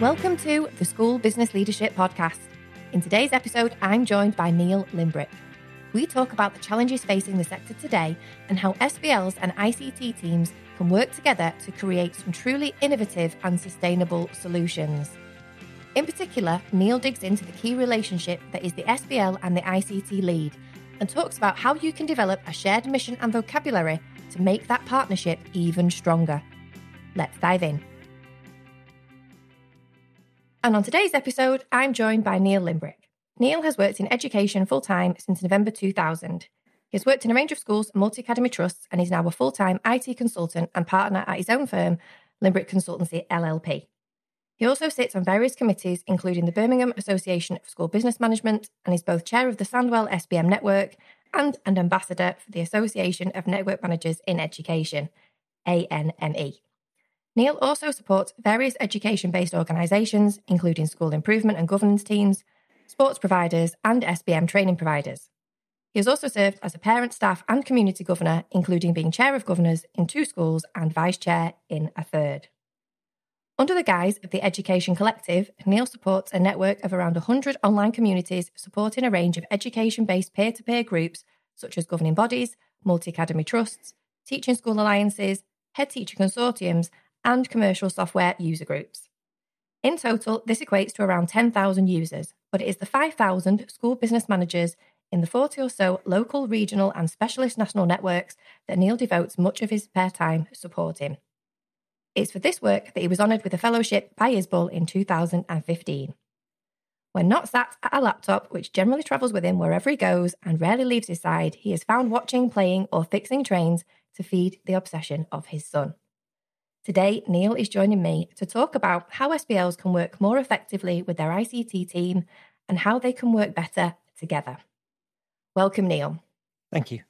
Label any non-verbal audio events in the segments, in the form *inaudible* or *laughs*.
Welcome to the School Business Leadership Podcast. In today's episode, I'm joined by Neil Limbrick. We talk about the challenges facing the sector today and how SBLs and ICT teams can work together to create some truly innovative and sustainable solutions. In particular, Neil digs into the key relationship that is the SBL and the ICT lead and talks about how you can develop a shared mission and vocabulary to make that partnership even stronger. Let's dive in. And on today's episode, I'm joined by Neil Limbrick. Neil has worked in education full time since November 2000. He has worked in a range of schools, multi academy trusts, and is now a full time IT consultant and partner at his own firm, Limbrick Consultancy LLP. He also sits on various committees, including the Birmingham Association of School Business Management, and is both chair of the Sandwell SBM Network and an ambassador for the Association of Network Managers in Education, ANME. Neil also supports various education based organisations, including school improvement and governance teams, sports providers, and SBM training providers. He has also served as a parent, staff, and community governor, including being chair of governors in two schools and vice chair in a third. Under the guise of the Education Collective, Neil supports a network of around 100 online communities supporting a range of education based peer to peer groups such as governing bodies, multi academy trusts, teaching school alliances, head teacher consortiums, and commercial software user groups. In total, this equates to around 10,000 users, but it is the 5,000 school business managers in the 40 or so local, regional, and specialist national networks that Neil devotes much of his spare time supporting. It's for this work that he was honoured with a fellowship by ISBL in 2015. When not sat at a laptop, which generally travels with him wherever he goes and rarely leaves his side, he is found watching, playing, or fixing trains to feed the obsession of his son. Today, Neil is joining me to talk about how SBLs can work more effectively with their ICT team and how they can work better together. Welcome, Neil. Thank you.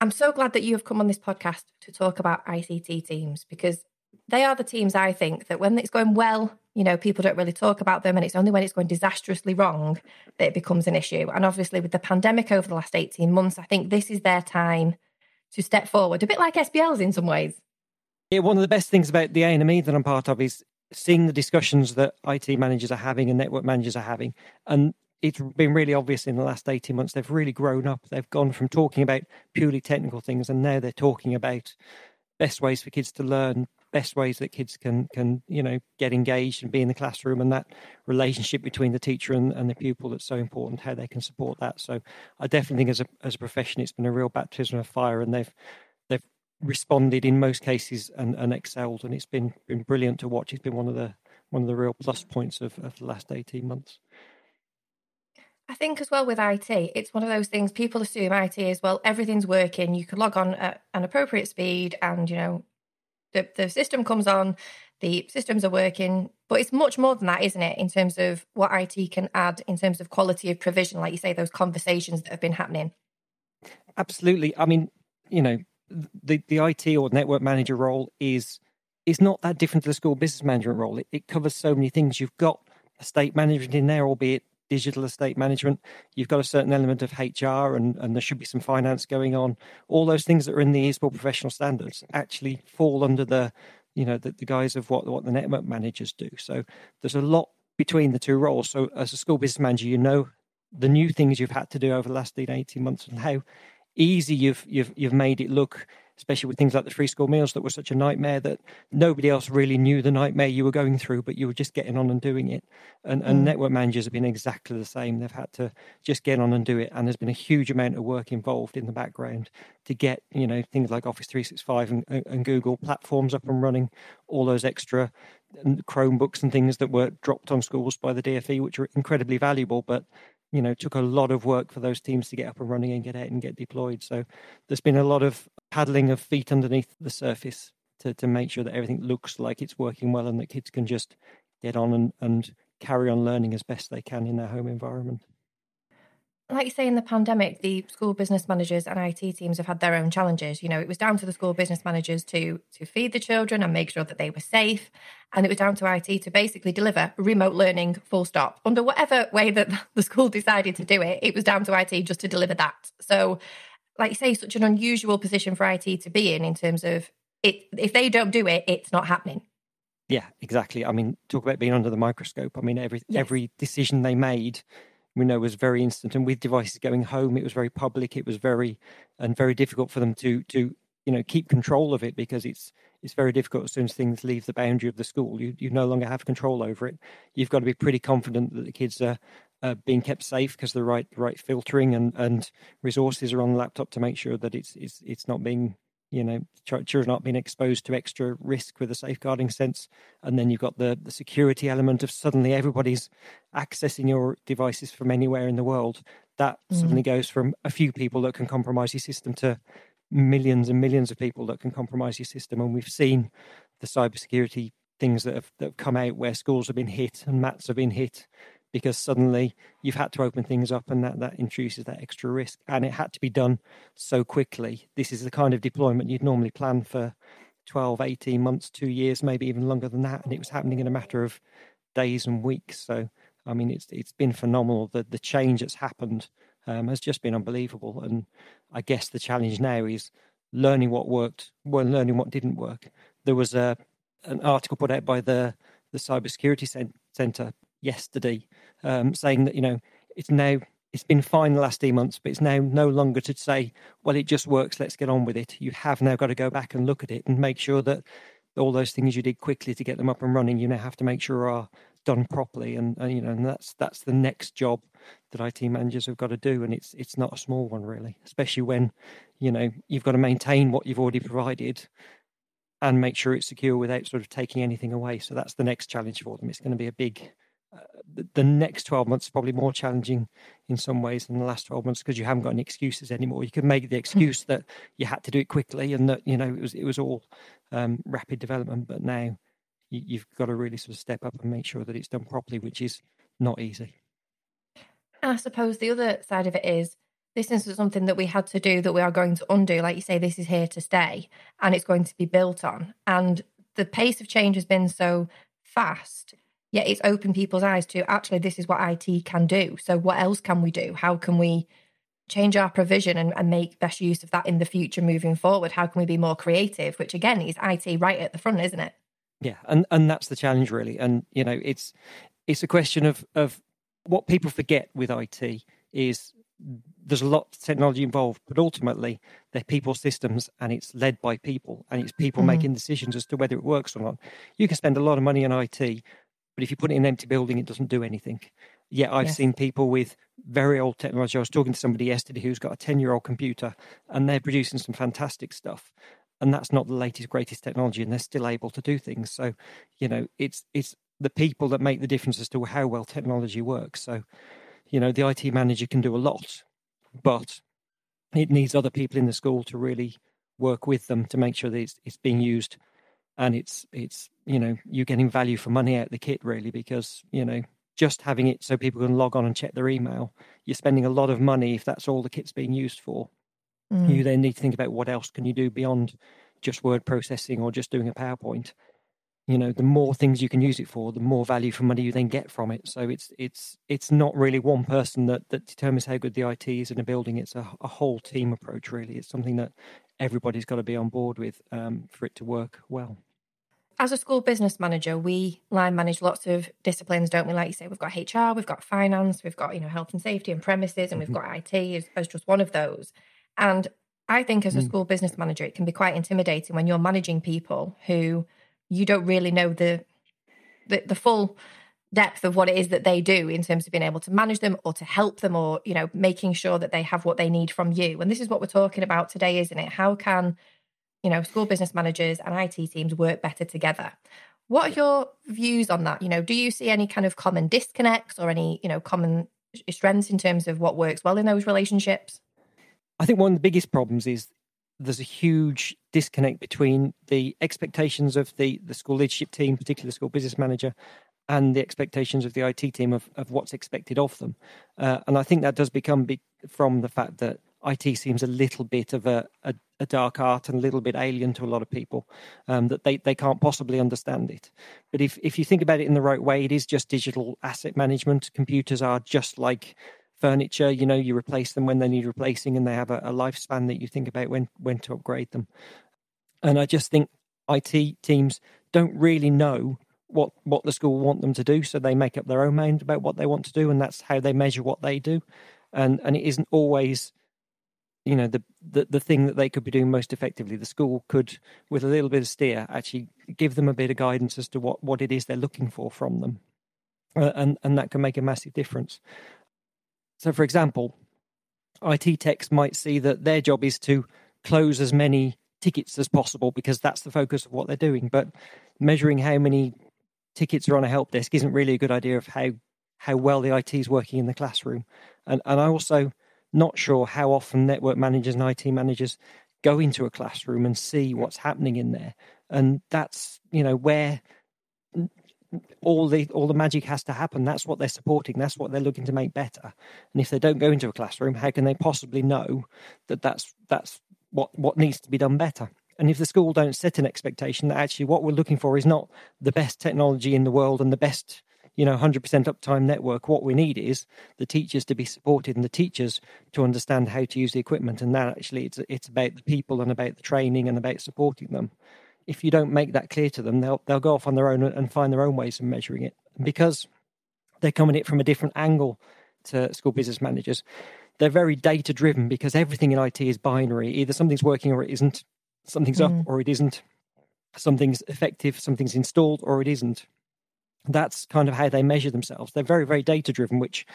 I'm so glad that you have come on this podcast to talk about ICT teams because they are the teams I think that when it's going well, you know, people don't really talk about them, and it's only when it's going disastrously wrong that it becomes an issue. And obviously, with the pandemic over the last 18 months, I think this is their time to step forward, a bit like SBLs in some ways. Yeah, one of the best things about the ANME that I'm part of is seeing the discussions that IT managers are having and network managers are having. And it's been really obvious in the last 18 months, they've really grown up. They've gone from talking about purely technical things and now they're talking about best ways for kids to learn, best ways that kids can can you know get engaged and be in the classroom and that relationship between the teacher and, and the pupil that's so important how they can support that so i definitely think as a as a profession it's been a real baptism of fire and they've they've responded in most cases and, and excelled, and it's been been brilliant to watch. It's been one of the one of the real plus points of, of the last eighteen months. I think as well with IT, it's one of those things people assume IT is well, everything's working. You can log on at an appropriate speed, and you know the the system comes on, the systems are working. But it's much more than that, isn't it? In terms of what IT can add, in terms of quality of provision, like you say, those conversations that have been happening. Absolutely. I mean, you know, the the IT or network manager role is is not that different to the school business management role. It, it covers so many things. You've got estate management in there, albeit digital estate management. You've got a certain element of HR, and, and there should be some finance going on. All those things that are in the ISBL professional standards actually fall under the you know the, the guise of what what the network managers do. So there's a lot between the two roles. So as a school business manager, you know the new things you've had to do over the last 18 months and how easy you've you've you've made it look especially with things like the free school meals that were such a nightmare that nobody else really knew the nightmare you were going through, but you were just getting on and doing it. And, and mm. network managers have been exactly the same. They've had to just get on and do it. And there's been a huge amount of work involved in the background to get, you know, things like Office 365 and, and Google platforms up and running, all those extra Chromebooks and things that were dropped on schools by the DFE, which are incredibly valuable, but you know took a lot of work for those teams to get up and running and get out and get deployed. So there's been a lot of paddling of feet underneath the surface to, to make sure that everything looks like it's working well and that kids can just get on and, and carry on learning as best they can in their home environment like you say in the pandemic the school business managers and IT teams have had their own challenges you know it was down to the school business managers to to feed the children and make sure that they were safe and it was down to IT to basically deliver remote learning full stop under whatever way that *laughs* the school decided to do it it was down to IT just to deliver that so like you say such an unusual position for IT to be in in terms of it if they don't do it it's not happening Yeah, exactly. I mean, talk about being under the microscope. I mean, every Yes. every decision they made, we know was very instant. And with devices going home, it was very public. It was very and very difficult for them to to you know keep control of it because it's it's very difficult as soon as things leave the boundary of the school. You you no longer have control over it. You've got to be pretty confident that the kids are. Uh, being kept safe because the right right filtering and, and resources are on the laptop to make sure that it's it's it's not being you know ch- children aren't being exposed to extra risk with a safeguarding sense and then you've got the the security element of suddenly everybody's accessing your devices from anywhere in the world that Mm. suddenly goes from a few people that can compromise your system to millions and millions of people that can compromise your system and we've seen the cybersecurity things that have that have come out where schools have been hit and mats have been hit because suddenly you've had to open things up and that, that introduces that extra risk. And it had to be done so quickly. This is the kind of deployment you'd normally plan for 12 18 months two years maybe even longer than that. And it was happening in a matter of days and weeks. So i mean it's it's been phenomenal. The the change that's happened um, has just been unbelievable. And i guess the challenge now is learning what worked well learning what didn't work. There was a an article put out by the the cybersecurity Cen- center yesterday um, saying that you know it's now it's been fine the last three months, but it's now no longer to say, well, it just works. Let's get on with it. You have now got to go back and look at it and make sure that all those things you did quickly to get them up and running, you now have to make sure are done properly. And, and you know, and that's that's the next job that IT managers have got to do, and it's it's not a small one really, especially when you know you've got to maintain what you've already provided and make sure it's secure without sort of taking anything away. So that's the next challenge for them. It's going to be a big uh, the, the next 12 months is probably more challenging in some ways than the last 12 months because you haven't got any excuses anymore. You can make the excuse that you had to do it quickly and that, you know, it was, it was all um, rapid development. But now you, you've got to really sort of step up and make sure that it's done properly, which is not easy. I suppose the other side of it is this is something that we had to do that we are going to undo. Like you say, this is here to stay and it's going to be built on. And the pace of change has been so fast, yet it's opened people's eyes to actually, this is what IT can do. So, what else can we do? How can we change our provision and, and make best use of that in the future moving forward? How can we be more creative? Which again is IT right at the front, isn't it? Yeah, and and that's the challenge really. And you know, it's it's a question of of what people forget with IT is there's a lot of technology involved, but ultimately they're people systems and it's led by people and it's people Mhm. making decisions as to whether it works or not. You can spend a lot of money on IT, but if you put it in an empty building, it doesn't do anything. Yet I've Yes. seen people with very old technology. I was talking to somebody yesterday who's got a 10 year old computer and they're producing some fantastic stuff. And that's not the latest, greatest technology, and they're still able to do things. So, you know, it's it's the people that make the difference as to how well technology works. So, you know, the IT manager can do a lot, but it needs other people in the school to really work with them to make sure that it's, it's being used and it's it's you know you're getting value for money out of the kit really because you know just having it so people can log on and check their email you're spending a lot of money if that's all the kit's being used for Mm. you then need to think about what else can you do beyond just word processing or just doing a powerpoint you know the more things you can use it for the more value for money you then get from it so it's it's it's not really one person that that determines how good the IT is in a building it's a, a whole team approach really it's something that everybody's got to be on board with um, for it to work well as a school business manager, we line manage lots of disciplines, don't we? Like you say, we've got HR, we've got finance, we've got you know health and safety and premises, and we've Mhm. got IT as, as just one of those. And I think as a Mm. school business manager, it can be quite intimidating when you're managing people who you don't really know the the, the full depth of what it is that they do in terms of being able to manage them or to help them or you know making sure that they have what they need from you. And this is what we're talking about today isn't it? How can you know school business managers and IT teams work better together? What are your views on that? You know do you see any kind of common disconnects or any you know common strengths in terms of what works well in those relationships? I think one of the biggest problems is there's a huge disconnect between the expectations of the, the school leadership team, particularly the school business manager, and the expectations of the IT team of, of what's expected of them. Uh, and I think that does become big from the fact that IT seems a little bit of a, a, a dark art and a little bit alien to a lot of people, um, that they, they can't possibly understand it. But if, if you think about it in the right way, it is just digital asset management. Computers are just like furniture you know you replace them when they need replacing and they have a, a lifespan that you think about when when to upgrade them and i just think it teams don't really know what what the school want them to do, so they make up their own mind about what they want to do, and that's how they measure what they do. And and it isn't always, you know, the the, the thing that they could be doing most effectively. The school could, with a little bit of steer, actually give them a bit of guidance as to what what it is they're looking for from them, uh, and and that can make a massive difference. So, for example, IT techs might see that their job is to close as many tickets as possible because that's the focus of what they're doing. But measuring how many tickets are on a help desk isn't really a good idea of how how well the IT is working in the classroom. And and I also not sure how often network managers and IT managers go into a classroom and see what's happening in there. And that's you know where all the all the magic has to happen. That's what they're supporting. That's what they're looking to make better. And if they don't go into a classroom, how can they possibly know that that's that's what what needs to be done better? And if the school don't set an expectation that actually what we're looking for is not the best technology in the world and the best you know 100% uptime network what we need is the teachers to be supported and the teachers to understand how to use the equipment and that actually it's it's about the people and about the training and about supporting them if you don't make that clear to them, they'll they'll go off on their own and find their own ways of measuring it. because they're coming at it from a different angle to school business managers, they're very data driven because everything in IT is binary. Either something's working or it isn't. Something's mm. up or it isn't. Something's effective, something's installed or it isn't. That's kind of how they measure themselves. They're very, very data driven, which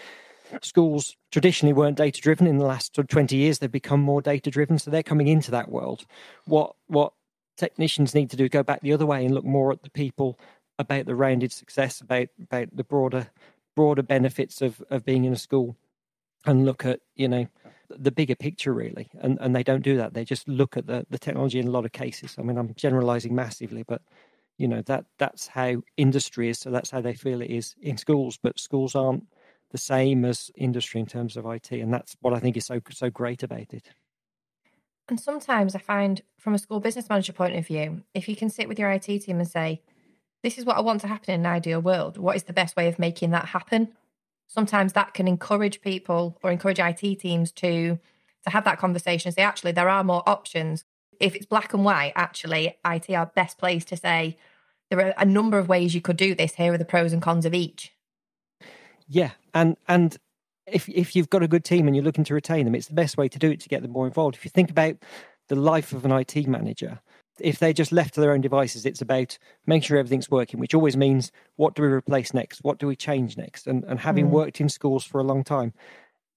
schools traditionally weren't data driven in the last 20 years they've become more data driven so they're coming into that world what what technicians need to do go back the other way and look more at the people about the rounded success about about the broader broader benefits of of being in a school and look at you know the bigger picture really. And and they don't do that. They just look at the the technology in a lot of cases. I mean i'm generalizing massively but you know that that's how industry is. So that's how they feel it is in schools but schools aren't the same as industry in terms of IT and that's what I think is so so great about it and sometimes I find, from a school business manager point of view, if you can sit with your IT team and say, this is what I want to happen in an ideal world, what is the best way of making that happen? Sometimes that can encourage people or encourage IT teams to to have that conversation and say, actually, there are more options. If it's black and white, actually, IT are best placed to say, there are a number of ways you could do this. Here are the pros and cons of each. Yeah, and and if if you've got a good team and you're looking to retain them, it's the best way to do it to get them more involved. If you think about the life of an IT manager, if they're just left to their own devices, it's about making sure everything's working, which always means what do we replace next? What do we change next? And and having mm. worked in schools for a long time,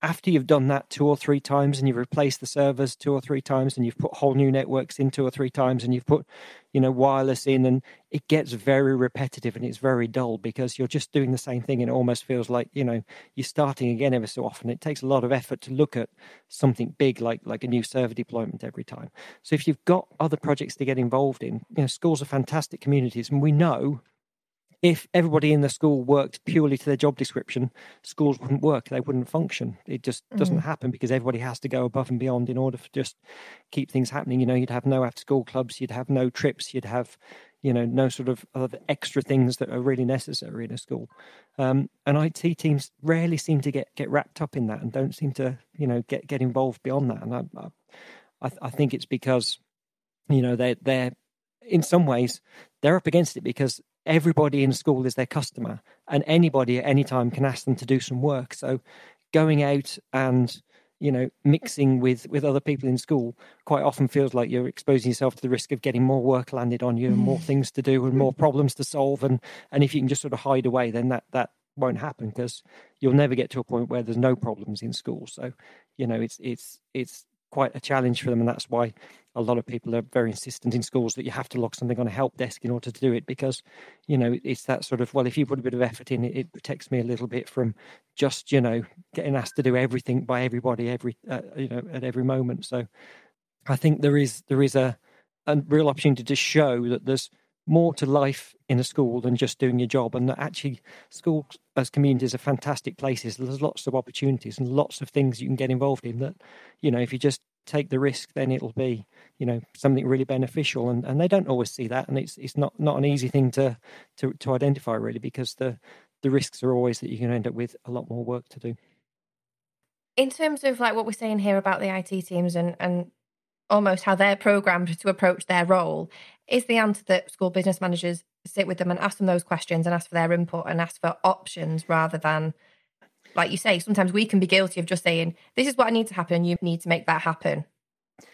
after you've done that two or three times and you've replaced the servers two or three times and you've put whole new networks in two or three times and you've put you know wireless in and it gets very repetitive and it's very dull because you're just doing the same thing and it almost feels like you know you're starting again ever so often. It takes a lot of effort to look at something big like like a new server deployment every time. So if you've got other projects to get involved in you know schools are fantastic communities and we know if everybody in the school worked purely to their job description, schools wouldn't work. They wouldn't function. It just doesn't mm. happen because everybody has to go above and beyond in order to just keep things happening. You know, you'd have no after school clubs, you'd have no trips, you'd have, you know, no sort of other extra things that are really necessary in a school. Um, and IT teams rarely seem to get, get wrapped up in that and don't seem to, you know, get, get involved beyond that. And I, I, I think it's because, you know, they're, they're, in some ways, they're up against it because everybody in school is their customer and anybody at any time can ask them to do some work. So going out and you know mixing with with other people in school quite often feels like you're exposing yourself to the risk of getting more work landed on you and more mm. things to do and more problems to solve. And and if you can just sort of hide away then that that won't happen because you'll never get to a point where there's no problems in school. So you know it's it's it's quite a challenge for them and that's why a lot of people are very insistent in schools that you have to log something on a help desk in order to do it because you know it's that sort of well if you put a bit of effort in it, it protects me a little bit from just you know getting asked to do everything by everybody every uh, you know at every moment. So i think there is there is a a real opportunity to show that there's more to life in a school than just doing your job. And that actually schools as communities are fantastic places. There's lots of opportunities and lots of things you can get involved in that you know if you just take the risk then it'll be you know something really beneficial. And, and they don't always see that. And it's it's not not an easy thing to to to identify really because the the risks are always that going to end up with a lot more work to do. In terms of like what we're saying here about the IT teams and and almost how they're programmed to approach their role is the answer that school business managers sit with them and ask them those questions and ask for their input and ask for options rather than like you say sometimes we can be guilty of just saying this is what i need to happen. You need to make that happen.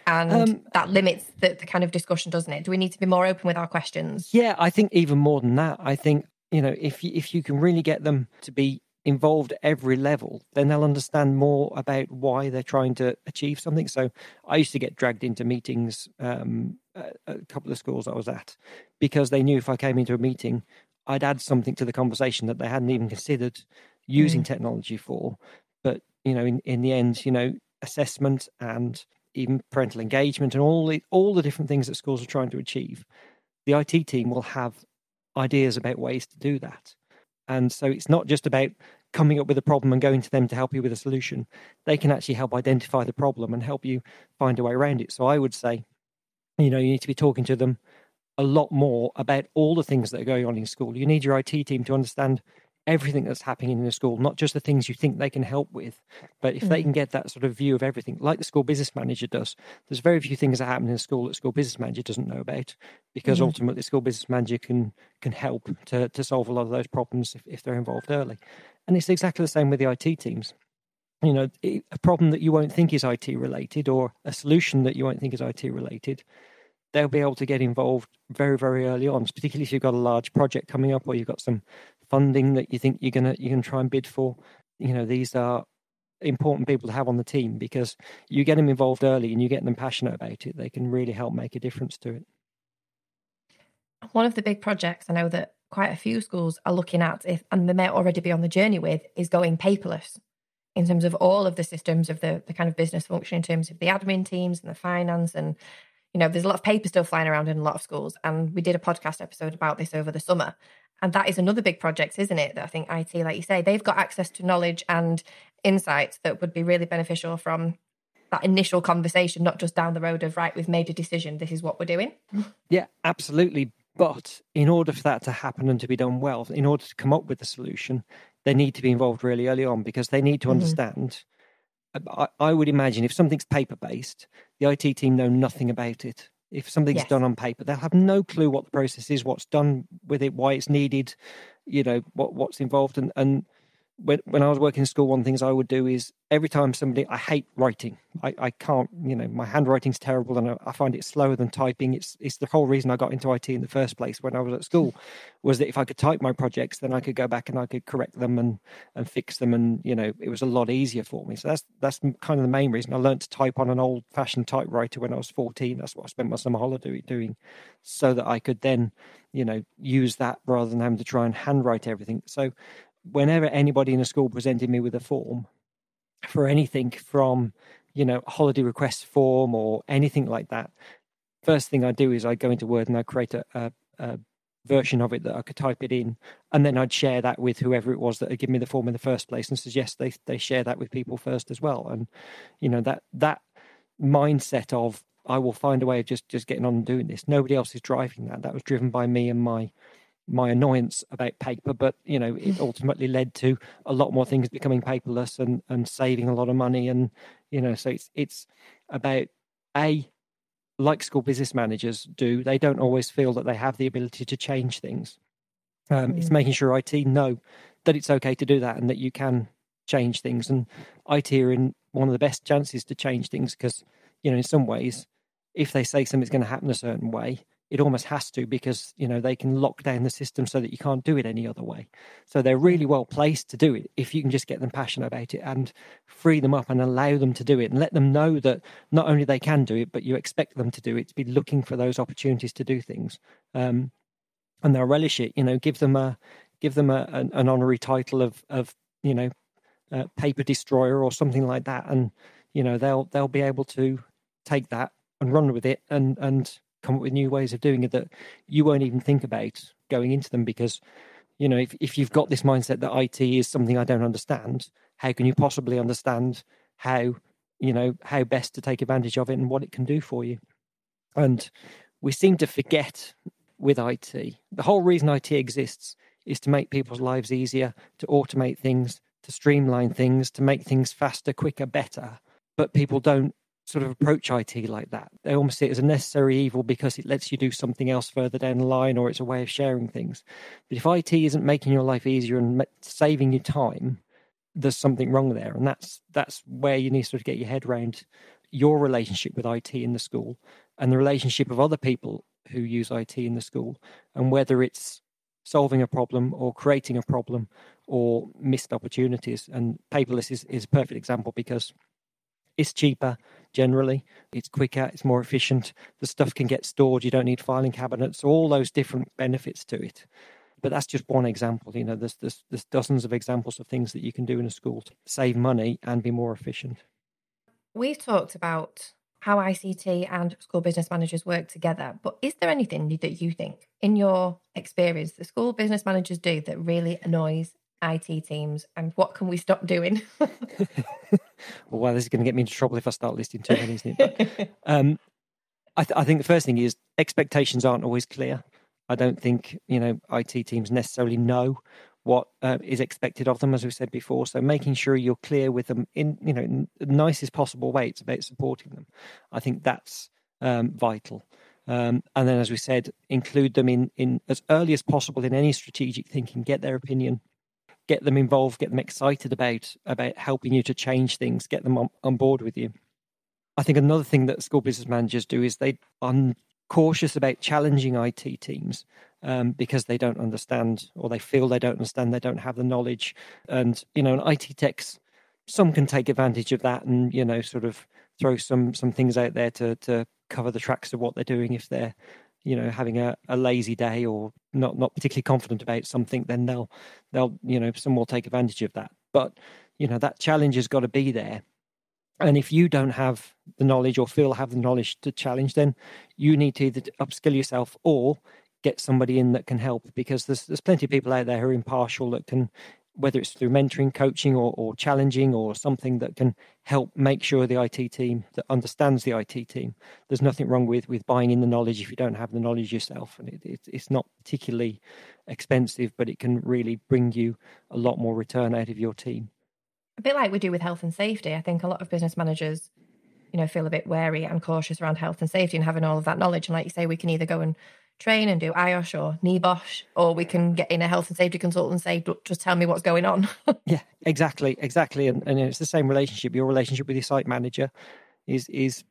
And um, that limits the, the kind of discussion doesn't it? Do we need to be more open with our questions? Yeah i think even more than that. I think you know if you, if you can really get them to be involved at every level, then they'll understand more about why they're trying to achieve something. So I used to get dragged into meetings um, at a couple of schools I was at because they knew if I came into a meeting, I'd add something to the conversation that they hadn't even considered using mm. technology for. But you know, in, in the end, you know, assessment and even parental engagement and all the all the different things that schools are trying to achieve, the IT team will have ideas about ways to do that. And so it's not just about coming up with a problem and going to them to help you with a solution. They can actually help identify the problem and help you find a way around it. So I would say, you know, you need to be talking to them a lot more about all the things that are going on in school. You need your IT team to understand everything that's happening in the school, not just the things you think they can help with, but if mm. they can get that sort of view of everything, like the school business manager does, there's very few things that happen in a school that school business manager doesn't know about, because mm. ultimately, school business manager can can help to to solve a lot of those problems if, if they're involved early, and it's exactly the same with the IT teams. You know, a problem that you won't think is IT related, or a solution that you won't think is IT related, they'll be able to get involved very, very early on, particularly if you've got a large project coming up or you've got some funding that you think you're gonna you can try and bid for. You know, these are important people to have on the team because you get them involved early and you get them passionate about it. They can really help make a difference to it. One of the big projects I know that quite a few schools are looking at, if, and they may already be on the journey with, is going paperless in terms of all of the systems of the, the kind of business function, in terms of the admin teams and the finance. And, you know, there's a lot of paper still flying around in a lot of schools. And we did a podcast episode about this over the summer. And that is another big project, isn't it? That I think IT, like you say, they've got access to knowledge and insights that would be really beneficial from that initial conversation, not just down the road of, right, we've made a decision, this is what we're doing. Yeah, absolutely. But in order for that to happen and to be done well, in order to come up with a solution, they need to be involved really early on because they need to mm-hmm. understand. I, I, would imagine if something's paper based, the IT team know nothing about it. If something's yes. done on paper, they'll have no clue what the process is, what's done with it, why it's needed, you know, what what's involved, and and when when I was working in school, one of the things I would do is every time somebody I hate writing. I, I can't, you know, my handwriting's terrible and I, I, find it slower than typing. It's it's the whole reason I got into IT in the first place when I was at school was that if I could type my projects, then I could go back and I could correct them and and fix them and you know, it was a lot easier for me. So that's that's kind of the main reason I learned to type on an old fashioned typewriter when I was 14. That's what I spent my summer holiday doing so that I could then, you know, use that rather than having to try and handwrite everything. So whenever anybody in a school presented me with a form for anything from you know holiday request form or anything like that first thing i do is i go into word and i create a, a, a, version of it that i could type it in. And then i'd share that with whoever it was that had given me the form in the first place and suggest they, they share that with people first as well. And you know that that mindset of i will find a way of just just getting on and doing this. Nobody else is driving that. That was driven by me and my my annoyance about paper, but you know, it ultimately led to a lot more things becoming paperless and and saving a lot of money. And you know, so it's it's about a like school business managers do. They don't always feel that they have the ability to change things. Um, mm. It's making sure IT know that it's okay to do that and that you can change things. And IT are in one of the best chances to change things because you know, in some ways, if they say something's going to happen a certain way it almost has to because you know they can lock down the system so that you can't do it any other way. So they're really well placed to do it if you can just get them passionate about it and free them up and allow them to do it and let them know that not only they can do it but you expect them to do it to be looking for those opportunities to do things. Um, and they'll relish it you know give them a give them a, an, an honorary title of of you know paper destroyer or something like that. And you know they'll they'll be able to take that and run with it and and come up with new ways of doing it that you won't even think about going into them because you know if, if you've got this mindset that it is something i don't understand how can you possibly understand how you know how best to take advantage of it and what it can do for you? And we seem to forget with it the whole reason it exists is to make people's lives easier to automate things to streamline things to make things faster quicker better. But people don't sort of approach IT like that. They almost see it as a necessary evil because it lets you do something else further down the line or it's a way of sharing things. But if IT isn't making your life easier and saving you time, there's something wrong there. And that's that's where you need to sort of get your head around your relationship with IT in the school and the relationship of other people who use IT in the school and whether it's solving a problem or creating a problem or missed opportunities. And paperless is, is a perfect example because it's cheaper generally, it's quicker, it's more efficient. The stuff can get stored, you don't need filing cabinets, all those different benefits to it. But that's just one example. You know, there's, there's, there's dozens of examples of things that you can do in a school to save money and be more efficient. We've talked about how ICT and school business managers work together. But is there anything that you think, in your experience, the school business managers do that really annoys IT teams? And what can we stop doing? *laughs* well, this is going to get me into trouble if I start listing too many, isn't it? But, um, I, th- I think the first thing is expectations aren't always clear. I don't think you know IT teams necessarily know what uh, is expected of them, as we said before. So making sure you're clear with them in you know in the nicest possible way. It's about supporting them. I think that's um, vital. Um, and then, as we said, include them in in as early as possible in any strategic thinking. Get their opinion, get them involved, get them excited about about helping you to change things. Get them on, on board with you. I think another thing that school business managers do is they are cautious about challenging IT teams um, because they don't understand or they feel they don't understand, they don't have the knowledge. And, you know, an IT techs, some can take advantage of that and, you know, sort of throw some some things out there to to cover the tracks of what they're doing if they're you know having a, a lazy day or not not particularly confident about something then they'll they'll you know some will take advantage of that. But you know that challenge has got to be there. And if you don't have the knowledge or feel have the knowledge to challenge then you need to either upskill yourself or get somebody in that can help because there's there's plenty of people out there who are impartial that can whether it's through mentoring, coaching, or, or challenging, or something that can help make sure the IT team that understands the IT team. There's nothing wrong with with buying in the knowledge if you don't have the knowledge yourself, and it, it, it's not particularly expensive, but it can really bring you a lot more return out of your team. A bit like we do with health and safety. I think a lot of business managers, you know, feel a bit wary and cautious around health and safety and having all of that knowledge. And like you say, we can either go and train and do IOSH or NEBOSH, or we can get in a health and safety consultant and say, just tell me what's going on. *laughs* yeah, exactly, exactly. And, and it's the same relationship. Your relationship with your site manager is is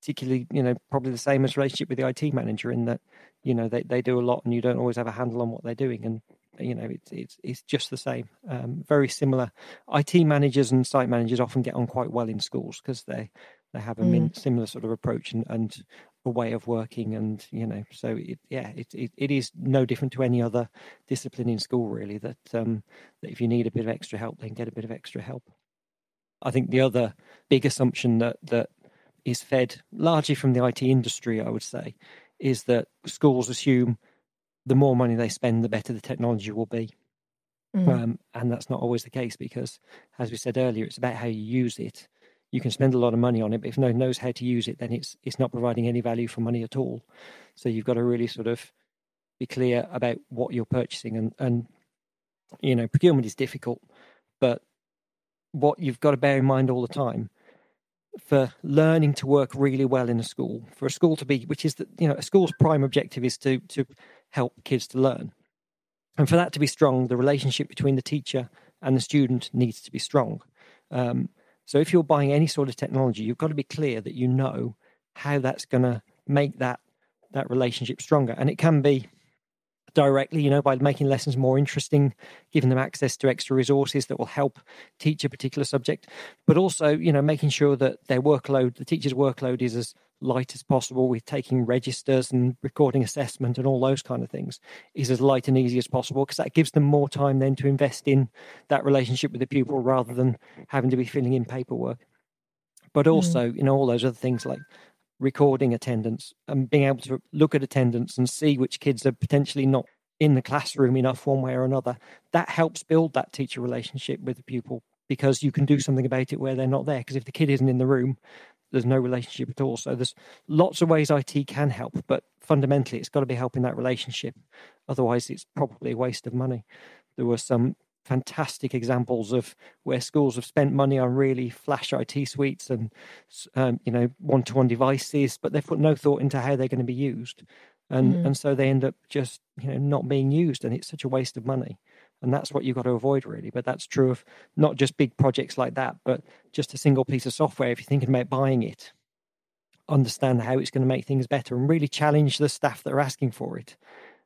particularly, you know, probably the same as relationship with the IT manager in that, you know, they, they do a lot and you don't always have a handle on what they're doing. And, you know, it's it's it's just the same. Um, very similar. IT managers and site managers often get on quite well in schools because they they have a mm. similar sort of approach and, and a way of working and you know so it, yeah it, it, it is no different to any other discipline in school really that um that if you need a bit of extra help then get a bit of extra help. I think the other big assumption that that is fed largely from the IT industry i would say is that schools assume the more money they spend the better the technology will be. Mm. um, and that's not always the case because as we said earlier it's about how you use it you can spend a lot of money on it, but if no one knows how to use it, then it's it's not providing any value for money at all. So you've got to really sort of be clear about what you're purchasing, and and you know procurement is difficult, but what you've got to bear in mind all the time for learning to work really well in a school, for a school to be, which is that you know a school's prime objective is to to help kids to learn, and for that to be strong, the relationship between the teacher and the student needs to be strong. Um, so if you're buying any sort of technology, you've got to be clear that you know how that's going to make that that relationship stronger. And it can be directly, you know, by making lessons more interesting, giving them access to extra resources that will help teach a particular subject, but also, you know, making sure that their workload, the teacher's workload is as light as possible with taking registers and recording assessment and all those kind of things is as light and easy as possible because that gives them more time then to invest in that relationship with the pupil rather than having to be filling in paperwork but hmm. also mm. you know all those other things like recording attendance and being able to look at attendance and see which kids are potentially not in the classroom enough one way or another that helps build that teacher relationship with the pupil because you can do something about it where they're not there because if the kid isn't in the room there's no relationship at all. So there's lots of ways IT can help, but fundamentally it's got to be helping that relationship. Otherwise, it's probably a waste of money. There were some fantastic examples of where schools have spent money on really flash IT suites and um, you know one-to-one devices, but they've put no thought into how they're going to be used, and mm. and so they end up just you know not being used, and it's such a waste of money. And that's what you've got to avoid, really. But that's true of not just big projects like that, but just a single piece of software. If you're thinking about buying it, understand how it's going to make things better and really challenge the staff that are asking for it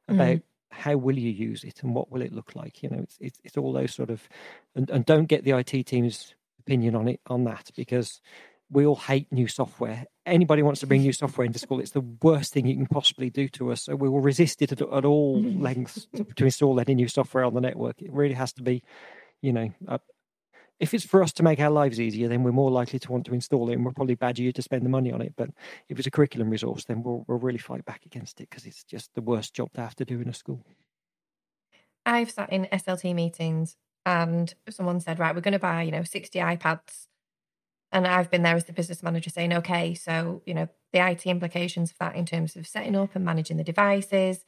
about mm how will you use it and what will it look like you know it's it's, it's all those sort of and, and don't get the IT team's opinion on it on that because we all hate new software. Anybody wants to bring new software into school, it's the worst thing you can possibly do to us. So we will resist it at, at all *laughs* lengths to, to, install any new software on the network. It really has to be, you know, uh, if it's for us to make our lives easier, then we're more likely to want to install it, and we'll probably badger you to spend the money on it. But if it's a curriculum resource, then we'll, we'll really fight back against it because it's just the worst job to have to do in a school. I've sat in SLT meetings and someone said, right, we're going to buy, you know, 60 iPads. And I've been there as the business manager saying, okay, so, you know, the IT implications of that in terms of setting up and managing the devices.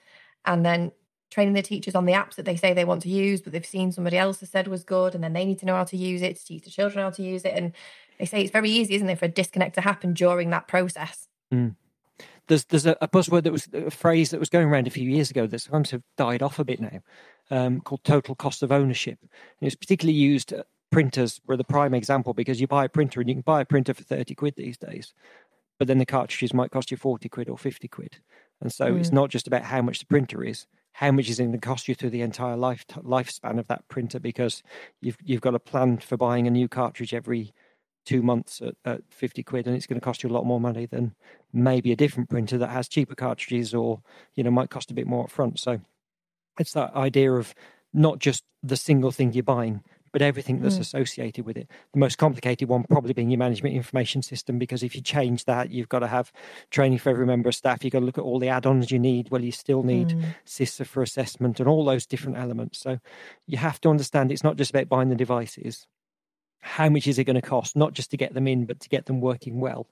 And then training the teachers on the apps that they say they want to use, but they've seen somebody else has said was good, and then they need to know how to use it to teach the children how to use it. And they say it's very easy, isn't it, for a disconnect to happen during that process. Mm. There's there's a, a, buzzword that was a phrase that was going around a few years ago that to have died off a bit now, um, called total cost of ownership. And it's particularly used. Printers were the prime example because you buy a printer and you can buy a printer for 30 quid these days but then the cartridges might cost you 40 quid or 50 quid and so mm. it's not just about how much the printer is how much is it going to cost you through the entire life lifespan of that printer because you've you've got a plan for buying a new cartridge every two months at, at 50 quid and it's going to cost you a lot more money than maybe a different printer that has cheaper cartridges or you know might cost a bit more up front so it's that idea of not just the single thing you're buying but everything that's mm. associated with it. The most complicated one probably being your management information system, because if you change that, you've got to have training for every member of staff. You've got to look at all the add-ons you need. Well, you still need mm. SISRA for assessment and all those different elements. So you have to understand it's not just about buying the devices. How much is it going to cost? Not just to get them in, but to get them working well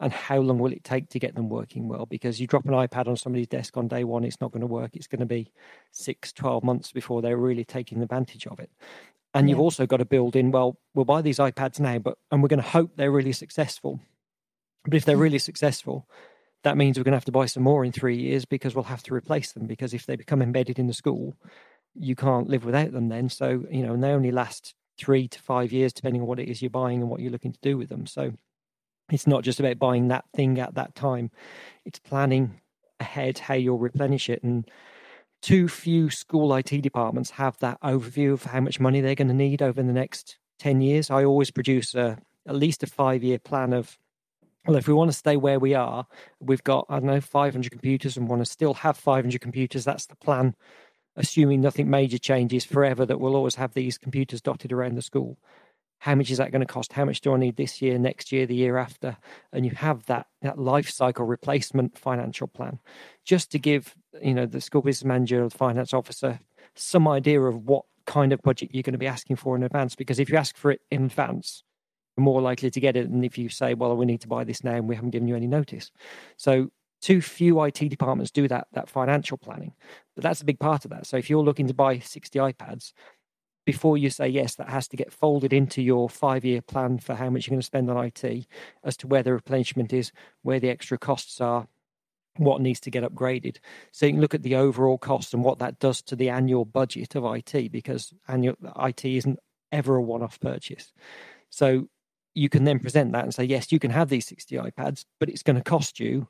and how long will it take to get them working well because you drop an ipad on somebody's desk on day one it's not going to work it's going to be six 12 months before they're really taking advantage of it and yeah. you've also got to build in, well, we'll buy these iPads now, but and we're going to hope they're really successful. But if they're mm. really successful, that means we're going to have to buy some more in three years because we'll have to replace them because if they become embedded in the school, you can't live without them then. So, you know, and they only last three to five years, depending on what it is you're buying and what you're looking to do with them. So it's not just about buying that thing at that time. It's planning ahead how you'll replenish it. And too few school IT departments have that overview of how much money they're going to need over the next 10 years. I always produce a, at least a five year plan of, well, if we want to stay where we are, we've got, I don't know, 500 computers and want to still have 500 computers. That's the plan, assuming nothing major changes forever, that we'll always have these computers dotted around the school how much is that going to cost? How much do I need this year, next year, the year after? And you have that that life cycle replacement financial plan, just to give you know the school business manager or the finance officer some idea of what kind of budget you're going to be asking for in advance. Because if you ask for it in advance, you're more likely to get it than if you say, "Well, we need to buy this now and we haven't given you any notice." So too few IT departments do that that financial planning, but that's a big part of that. So if you're looking to buy 60 iPads, before you say yes, that has to get folded into your five year plan for how much you're going to spend on IT as to where the replenishment is, where the extra costs are, what needs to get upgraded. So you can look at the overall cost and what that does to the annual budget of IT because annual IT isn't ever a one off purchase. So you can then present that and say, yes, you can have these 60 iPads, but it's going to cost you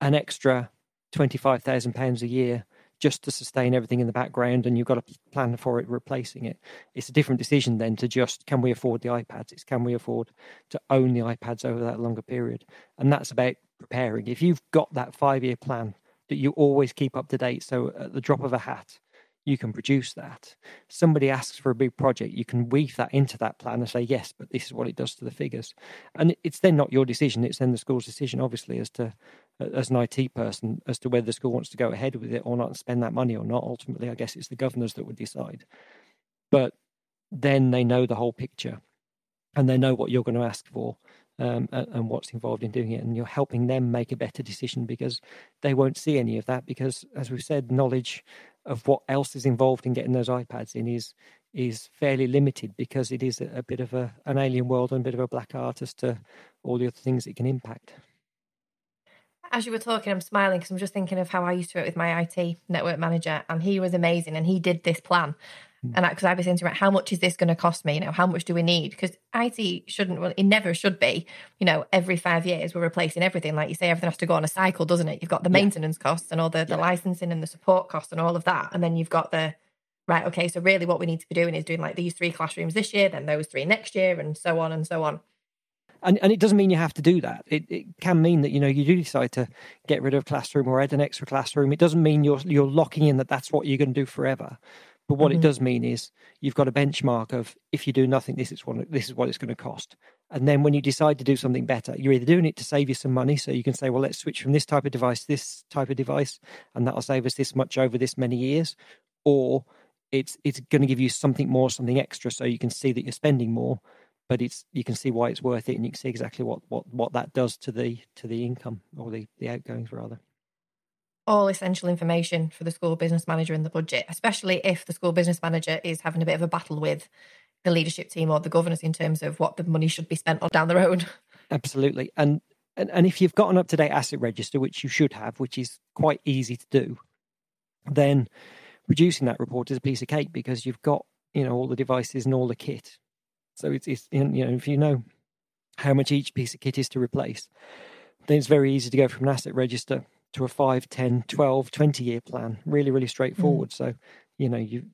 an extra £25,000 a year just to sustain everything in the background and you've got a plan for it replacing it. It's a different decision then to just can we afford the iPads? It's can we afford to own the iPads over that longer period? And that's about preparing. If you've got that five year plan that you always keep up to date, so at the drop of a hat, you can produce that. Somebody asks for a big project, you can weave that into that plan and say, yes, but this is what it does to the figures. And it's then not your decision, it's then the school's decision, obviously, as to as an IT person, as to whether the school wants to go ahead with it or not and spend that money or not. Ultimately, I guess it's the governors that would decide. But then they know the whole picture and they know what you're going to ask for um, and, and, what's involved in doing it. And you're helping them make a better decision because they won't see any of that. Because, as we've said, knowledge of what else is involved in getting those iPads in is is fairly limited because it is a, a bit of a, an alien world and a bit of a black art as to all the other things it can impact. As you were talking, I'm smiling because I'm just thinking of how I used to work with my IT network manager, and he was amazing, and he did this plan. Mm. And because I, I was thinking, about how much is this going to cost me? You know, how much do we need? Because IT shouldn't, well, it never should be. You know, every five years we're replacing everything. Like you say, everything has to go on a cycle, doesn't it? You've got the maintenance yeah. costs and all the, the yeah. licensing and the support costs and all of that, and then you've got the right, okay, so really what we need to be doing is doing like these three classrooms this year, then those three next year, and so on and so on. And, and it doesn't mean you have to do that. It, it can mean that you know you do decide to get rid of a classroom or add an extra classroom. It doesn't mean you're you're locking in that that's what you're going to do forever. But what mm-hmm. it does mean is you've got a benchmark of if you do nothing, this is what this is what it's going to cost. And then when you decide to do something better, you're either doing it to save you some money, so you can say, well, let's switch from this type of device to this type of device, and that'll save us this much over this many years, or it's it's going to give you something more, something extra, so you can see that you're spending more, but it's you can see why it's worth it, and you can see exactly what what what that does to the to the income or the the outgoings rather. All essential information for the school business manager in the budget, especially if the school business manager is having a bit of a battle with the leadership team or the governors in terms of what the money should be spent on down the road. *laughs* Absolutely, and and, and if you've got an up to date asset register, which you should have, which is quite easy to do, then producing that report is a piece of cake because you've got you know all the devices and all the kit. So it's, it's you know if you know how much each piece of kit is to replace, then it's very easy to go from an asset register to a 5, 10, 12, 20 year plan. Really, really straightforward. Mm. So, you know, you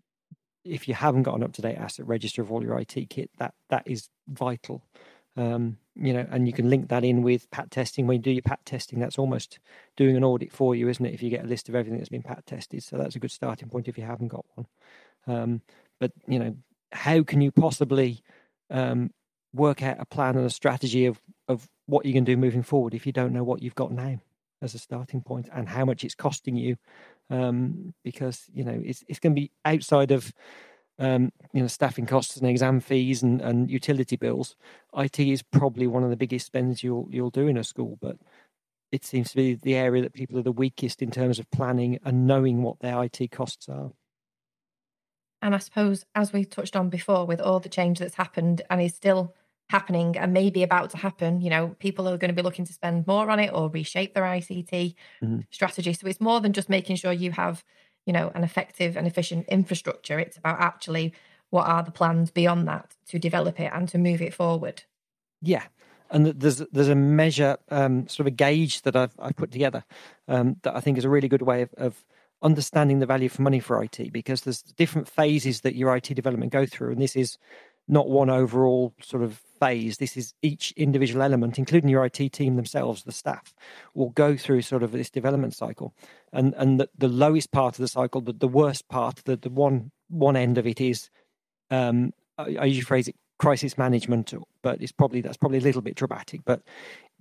if you haven't got an up to date asset register of all your IT kit, that that is vital. Um, you know, and you can link that in with pat testing. When you do your pat testing, that's almost doing an audit for you, isn't it? If you get a list of everything that's been pat tested, so that's a good starting point if you haven't got one. Um, but you know, how can you possibly um, work out a plan and a strategy of of what you can do moving forward if you don't know what you've got now as a starting point and how much it's costing you? Um, because you know it's it's going to be outside of um, you know, staffing costs and exam fees and, and utility bills, IT is probably one of the biggest spends you'll you'll do in a school. But it seems to be the area that people are the weakest in terms of planning and knowing what their IT costs are. And I suppose, as we touched on before, with all the change that's happened and is still happening and maybe about to happen, you know, people are going to be looking to spend more on it or reshape their ICT mm-hmm. strategy. So it's more than just making sure you have you know, an effective and efficient infrastructure. It's about actually what are the plans beyond that to develop it and to move it forward. Yeah. And there's there's a measure, um, sort of a gauge that I've, I've put together um, that I think is a really good way of, of understanding the value for money for IT because there's different phases that your IT development go through, and this is not one overall sort of phase. This is each individual element, including your IT team themselves, the staff, will go through sort of this development cycle. And and the, the lowest part of the cycle, the, the worst part, the, the one one end of it is um, I, I usually phrase it crisis management, but it's probably that's probably a little bit dramatic. But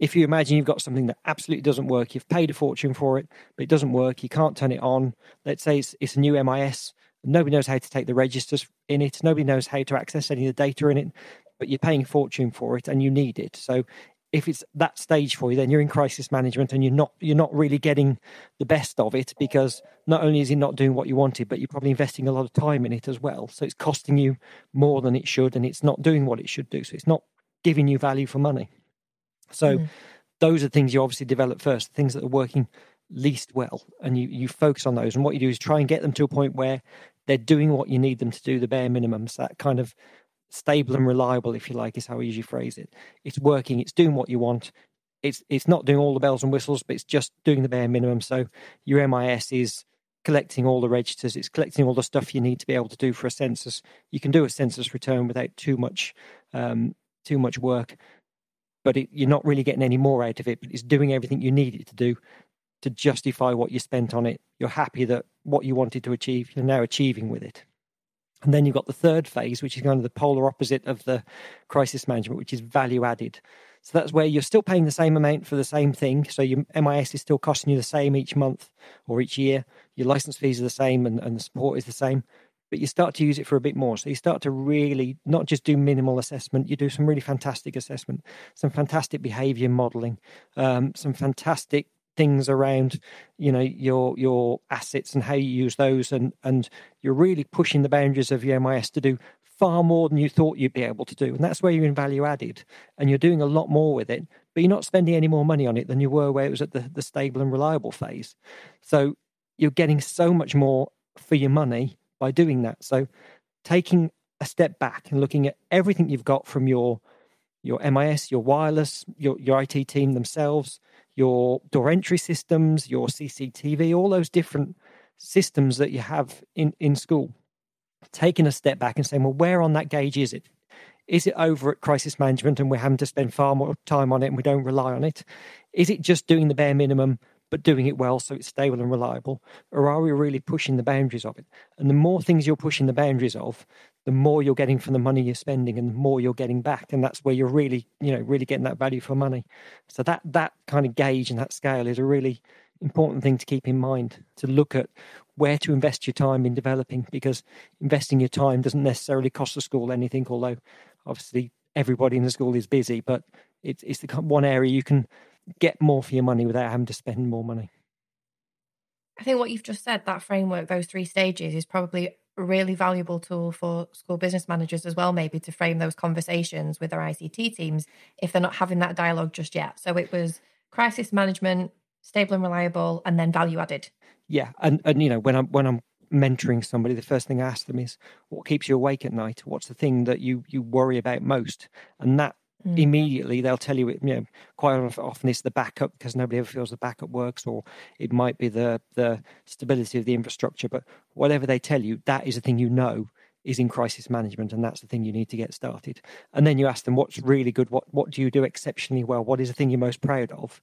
if you imagine you've got something that absolutely doesn't work, you've paid a fortune for it, but it doesn't work, you can't turn it on. Let's say it's, it's a new MIS Nobody knows how to take the registers in it. Nobody knows how to access any of the data in it, but you're paying a fortune for it and you need it. So if it's that stage for you, then you're in crisis management and you're not you're not really getting the best of it because not only is it not doing what you wanted, but you're probably investing a lot of time in it as well. So it's costing you more than it should, and it's not doing what it should do. So it's not giving you value for money. So mm. those are things you obviously develop first, things that are working least well, and you you focus on those. And what you do is try and get them to a point where they're doing what you need them to do, the bare minimums. That kind of stable and reliable, if you like, is how I usually phrase it. It's working. It's doing what you want. It's it's not doing all the bells and whistles, but it's just doing the bare minimum. So your MIS is collecting all the registers. It's collecting all the stuff you need to be able to do for a census. You can do a census return without too much um, too much work, but it, you're not really getting any more out of it. But it's doing everything you need it to do to justify what you spent on it. You're happy that what you wanted to achieve, you're now achieving with it. And then you've got the third phase, which is kind of the polar opposite of the crisis management, which is value added. So that's where you're still paying the same amount for the same thing. So your MIS is still costing you the same each month or each year. Your license fees are the same and, and the support is the same. But you start to use it for a bit more. So you start to really not just do minimal assessment, you do some really fantastic assessment, some fantastic behavior modeling, um, some fantastic things around you know your your assets and how you use those and and you're really pushing the boundaries of your MIS to do far more than you thought you'd be able to do. And that's where you're in value added and you're doing a lot more with it, but you're not spending any more money on it than you were where it was at the, the stable and reliable phase. So you're getting so much more for your money by doing that. So taking a step back and looking at everything you've got from your your MIS, your wireless, your, your IT team themselves, your door entry systems, your CCTV, all those different systems that you have in, in school taking a step back and saying, well, where on that gauge is it? Is it over at crisis management and we're having to spend far more time on it and we don't rely on it? Is it just doing the bare minimum but doing it well so it's stable and reliable? Or are we really pushing the boundaries of it? And the more things you're pushing the boundaries of, the more you're getting from the money you're spending and the more you're getting back. And that's where you're really, you know, really getting that value for money. So that that kind of gauge and that scale is a really important thing to keep in mind to look at where to invest your time in developing because investing your time doesn't necessarily cost the school anything although obviously everybody in the school is busy but it's, it's the one area you can get more for your money without having to spend more money i think what you've just said that framework those three stages is probably a really valuable tool for school business managers as well maybe to frame those conversations with their ict teams if they're not having that dialogue just yet so it was crisis management stable and reliable, and then value added. Yeah, and and you know when I'm when I'm mentoring somebody, the first thing I ask them is, "What keeps you awake at night? What's the thing that you you worry about most?" And that mm. immediately they'll tell you. You know, quite often it's the backup because nobody ever feels the backup works, or it might be the the stability of the infrastructure. But whatever they tell you, that is the thing you know is in crisis management and that's the thing you need to get started and then you ask them what's really good what what do you do exceptionally well what is the thing you're most proud of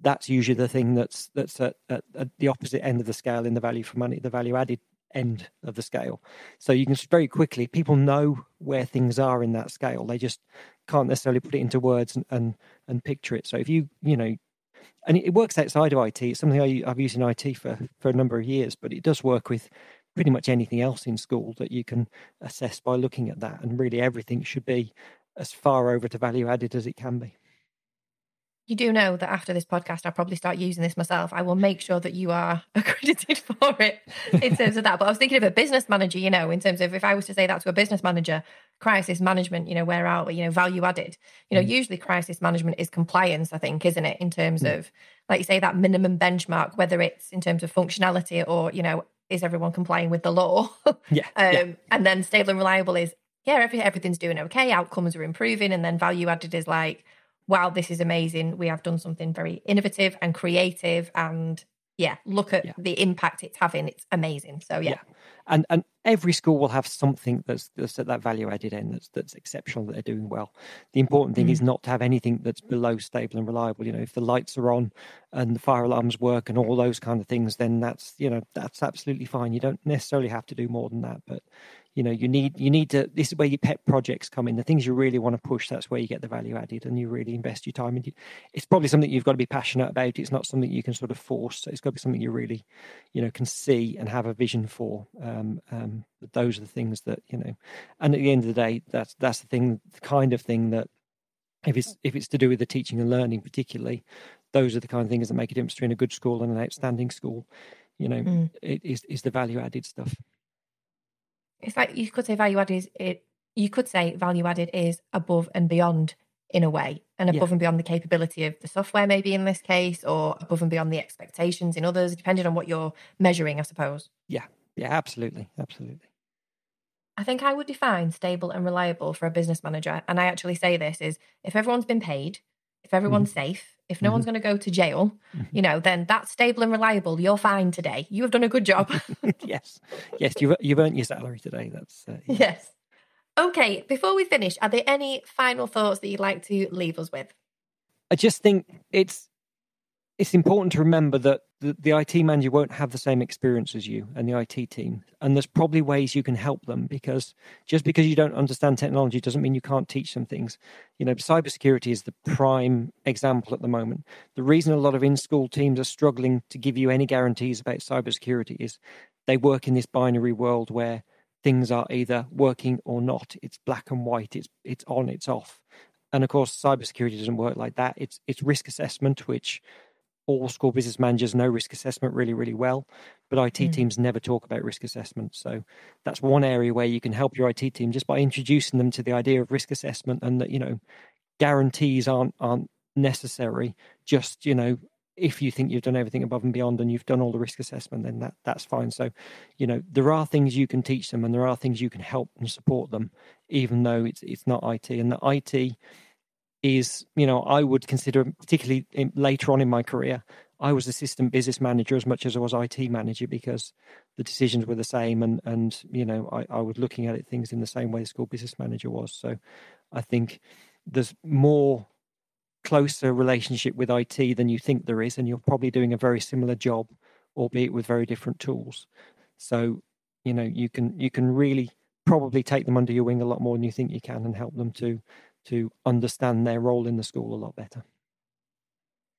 that's usually the thing that's that's at, at, at, the opposite end of the scale in the value for money, the value added end of the scale. So you can very quickly people know where things are in that scale. They just can't necessarily put it into words and and, and picture it. So if you you know, and it works outside of IT. It's something I, I've used in IT for for a number of years, but it does work with pretty much anything else in school that you can assess by looking at that. And really, everything should be as far over to value added as it can be. You do know that after this podcast, I'll probably start using this myself. I will make sure that you are *laughs* accredited for it in *laughs* terms of that. But I was thinking of a business manager, you know, in terms of if I was to say that to a business manager, crisis management, you know, where are we, you know, value added. You know, mm. usually crisis management is compliance, I think, isn't it? In terms mm. of, like you say, that minimum benchmark, whether it's in terms of functionality or, you know, is everyone complying with the law? *laughs* yeah, um, yeah. And then stable and reliable is, yeah, every, everything's doing okay, outcomes are improving. And then value added is like, wow, this is amazing. We have done something very innovative and creative and yeah, look at yeah. the impact it's having. It's amazing. So yeah. yeah. And and every school will have something that's that's at that value added end that's that's exceptional that they're doing well. The important thing mm. is not to have anything that's below stable and reliable. You know, if the lights are on and the fire alarms work and all those kind of things, then that's you know, that's absolutely fine. You don't necessarily have to do more than that. But you know you need you need to this is where your pet projects come in. The things you really want to push that's where you get the value added and you really invest your time in it's probably something you've got to be passionate about. It's not something you can sort of force. So it's got to be something you really you know can see and have a vision for. Um, um, those are the things that you know and at the end of the day that's that's the thing the kind of thing that if it's if it's to do with the teaching and learning particularly those are the kind of things that make a difference between a good school and an outstanding school. You know mm. it is is the value added stuff it's like you could say value added is it you could say value added is above and beyond in a way and above yeah. and beyond the capability of the software maybe in this case or above and beyond the expectations in others depending on what you're measuring i suppose. Yeah. Yeah absolutely. Absolutely. I think i would define stable and reliable for a business manager and i actually say this is if everyone's been paid if everyone's mm-hmm. safe if no mm-hmm. one's going to go to jail, mm-hmm. you know, then that's stable and reliable. You're fine today. You have done a good job. *laughs* yes, yes, you've you've earned your salary today. That's uh, yeah. yes. Okay, before we finish, are there any final thoughts that you'd like to leave us with? I just think it's it's important to remember that the, the, IT manager won't have the same experience as you and the IT team. And there's probably ways you can help them because just because you don't understand technology doesn't mean you can't teach them things. You know, cybersecurity is the prime example at the moment. The reason a lot of in school teams are struggling to give you any guarantees about cybersecurity is they work in this binary world where things are either working or not. It's black and white, it's, it's on, it's off. And of course, cybersecurity doesn't work like that. It's, it's risk assessment, which all school business managers know risk assessment really, really well, but IT mm. teams never talk about risk assessment. So that's one area where you can help your IT team just by introducing them to the idea of risk assessment and that, you know, guarantees aren't aren't necessary. Just, you know, if you think you've done everything above and beyond and you've done all the risk assessment, then that that's fine. So, you know, there are things you can teach them and there are things you can help and support them, even though it's it's not IT. And the IT is, you know, I would consider, particularly in, later on in my career, I was assistant business manager as much as I was IT manager because the decisions were the same, and and you know, I, I was looking at it things in the same way the school business manager was. So, I think there's more closer relationship with IT than you think there is, and you're probably doing a very similar job, albeit with very different tools. So, you know, you can you can really probably take them under your wing a lot more than you think you can, and help them to to understand their role in the school a lot better.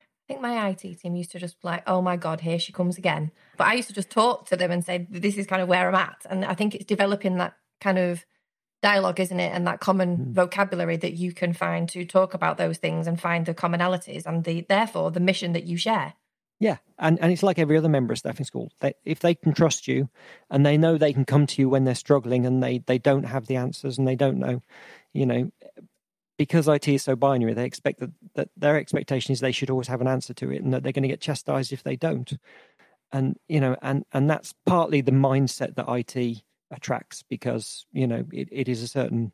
I think my IT team used to just be like, oh my God, here she comes again. But I used to just talk to them and say, this is kind of where I'm at. And I think it's developing that kind of dialogue, isn't it? And that common mm. vocabulary that you can find to talk about those things and find the commonalities and the therefore the mission that you share. Yeah, and, and it's like every other member of staff in school. They, if they can trust you and they know they can come to you when they're struggling and they, they don't have the answers and they don't know, you know, because IT is so binary, they expect that, that their expectation is they should always have an answer to it and that they're going to get chastised if they don't. And, you know, and, and that's partly the mindset that IT attracts because you know it, it is a certain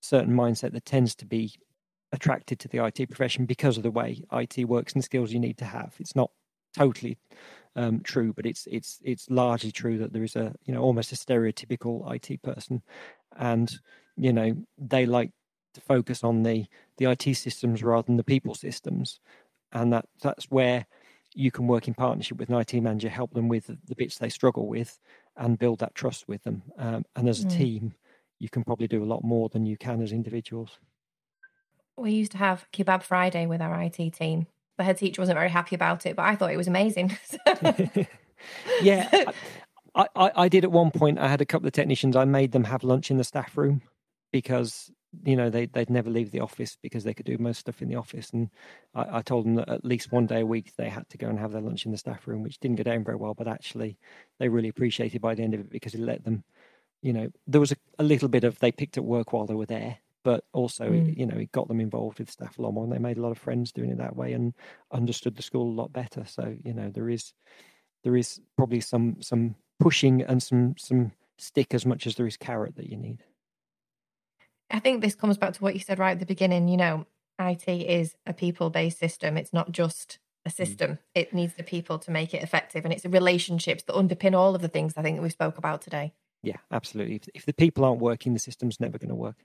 certain mindset that tends to be attracted to the IT profession because of the way IT works and the skills you need to have. It's not totally um, true, but it's it's it's largely true that there is a you know almost a stereotypical IT person, and you know they like to focus on the the IT systems rather than the people systems, and that that's where you can work in partnership with an IT manager, help them with the bits they struggle with, and build that trust with them. Um, and as a mm. team, you can probably do a lot more than you can as individuals. We used to have Kebab Friday with our IT team. The head teacher wasn't very happy about it, but I thought it was amazing. *laughs* *laughs* yeah, I, I, I did at one point. I had a couple of technicians. I made them have lunch in the staff room because you know they they'd never leave the office because they could do most stuff in the office. And I, I, told them that at least one day a week they had to go and have their lunch in the staff room which didn't go down very well but actually they really appreciated by the end of it because it let them you know there was a, a little bit of they picked up work while they were there but also mm. you know it got them involved with staff a lot more and they made a lot of friends doing it that way and understood the school a lot better. So you know there is there is probably some some pushing and some some stick as much as there is carrot that you need I think this comes back to what you said right at the beginning. You know, IT is a people based system, it's not just a mm. system. It needs the people to make it effective. And it's the relationships that underpin all of the things I think that we spoke about today. Yeah, absolutely. If, if the people aren't working, the system's never going to work.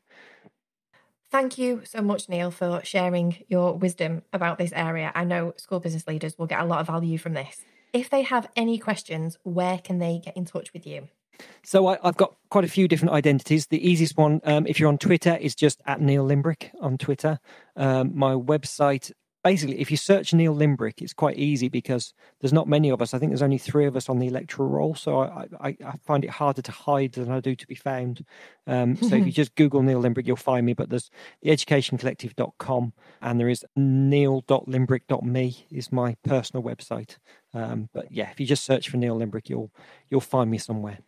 Thank you so much, Neil, for sharing your wisdom about this area. I know school business leaders will get a lot of value from this. If they have any questions, where can they get in touch with you? So I, have got quite a few different identities. The easiest one, um, if you're on Twitter, is just at Neil Limbrick on Twitter. Um, my website, basically, if you search Neil Limbrick, it's quite easy because there's not many of us. I think there's only three of us on the electoral roll, so I, I, I find it harder to hide than I do to be found. Um, so if you *laughs* just Google Neil Limbrick, you'll find me. But there's theeducationcollective.com and there is neil.limbrick.me is my personal website. Um, but yeah, if you just search for Neil Limbrick, you'll you'll find me somewhere.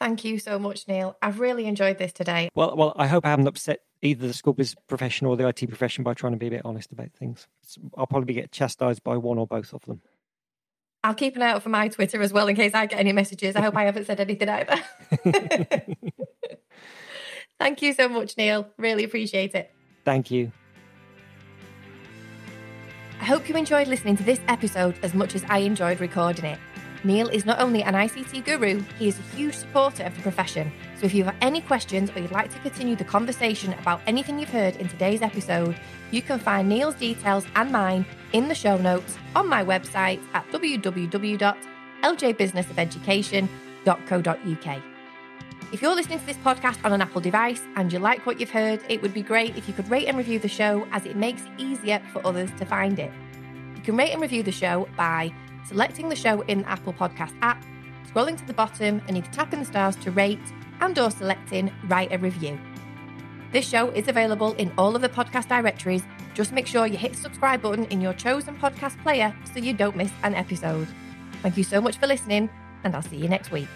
Thank you so much, Neil. I've really enjoyed this today. Well, well, I hope I haven't upset either the school business profession or the IT profession by trying to be a bit honest about things. I'll probably get chastised by one or both of them. I'll keep an eye out for my Twitter as well in case I get any messages. I hope I haven't said anything either. *laughs* Thank you so much, Neil. Really appreciate it. Thank you. I hope you enjoyed listening to this episode as much as I enjoyed recording it. Neil is not only an ICT guru, he is a huge supporter of the profession. So if you have any questions or you'd like to continue the conversation about anything you've heard in today's episode, you can find Neil's details and mine in the show notes on my website at www.ljbusinessofeducation.co.uk. If you're listening to this podcast on an Apple device and you like what you've heard, it would be great if you could rate and review the show as it makes it easier for others to find it. You can rate and review the show by selecting the show in the Apple Podcast app, scrolling to the bottom and either tapping the stars to rate and or selecting write a review. This show is available in all of the podcast directories Just make sure you hit the subscribe button in your chosen podcast player so you don't miss an episode. Thank you so much for listening, and I'll see you next week.